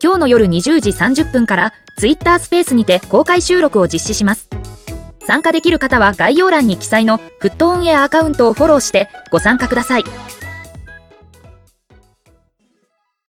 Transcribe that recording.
今日の夜20時30分から Twitter スペースにて公開収録を実施します。参加できる方は概要欄に記載のフットオンエアアカウントをフォローしてご参加ください。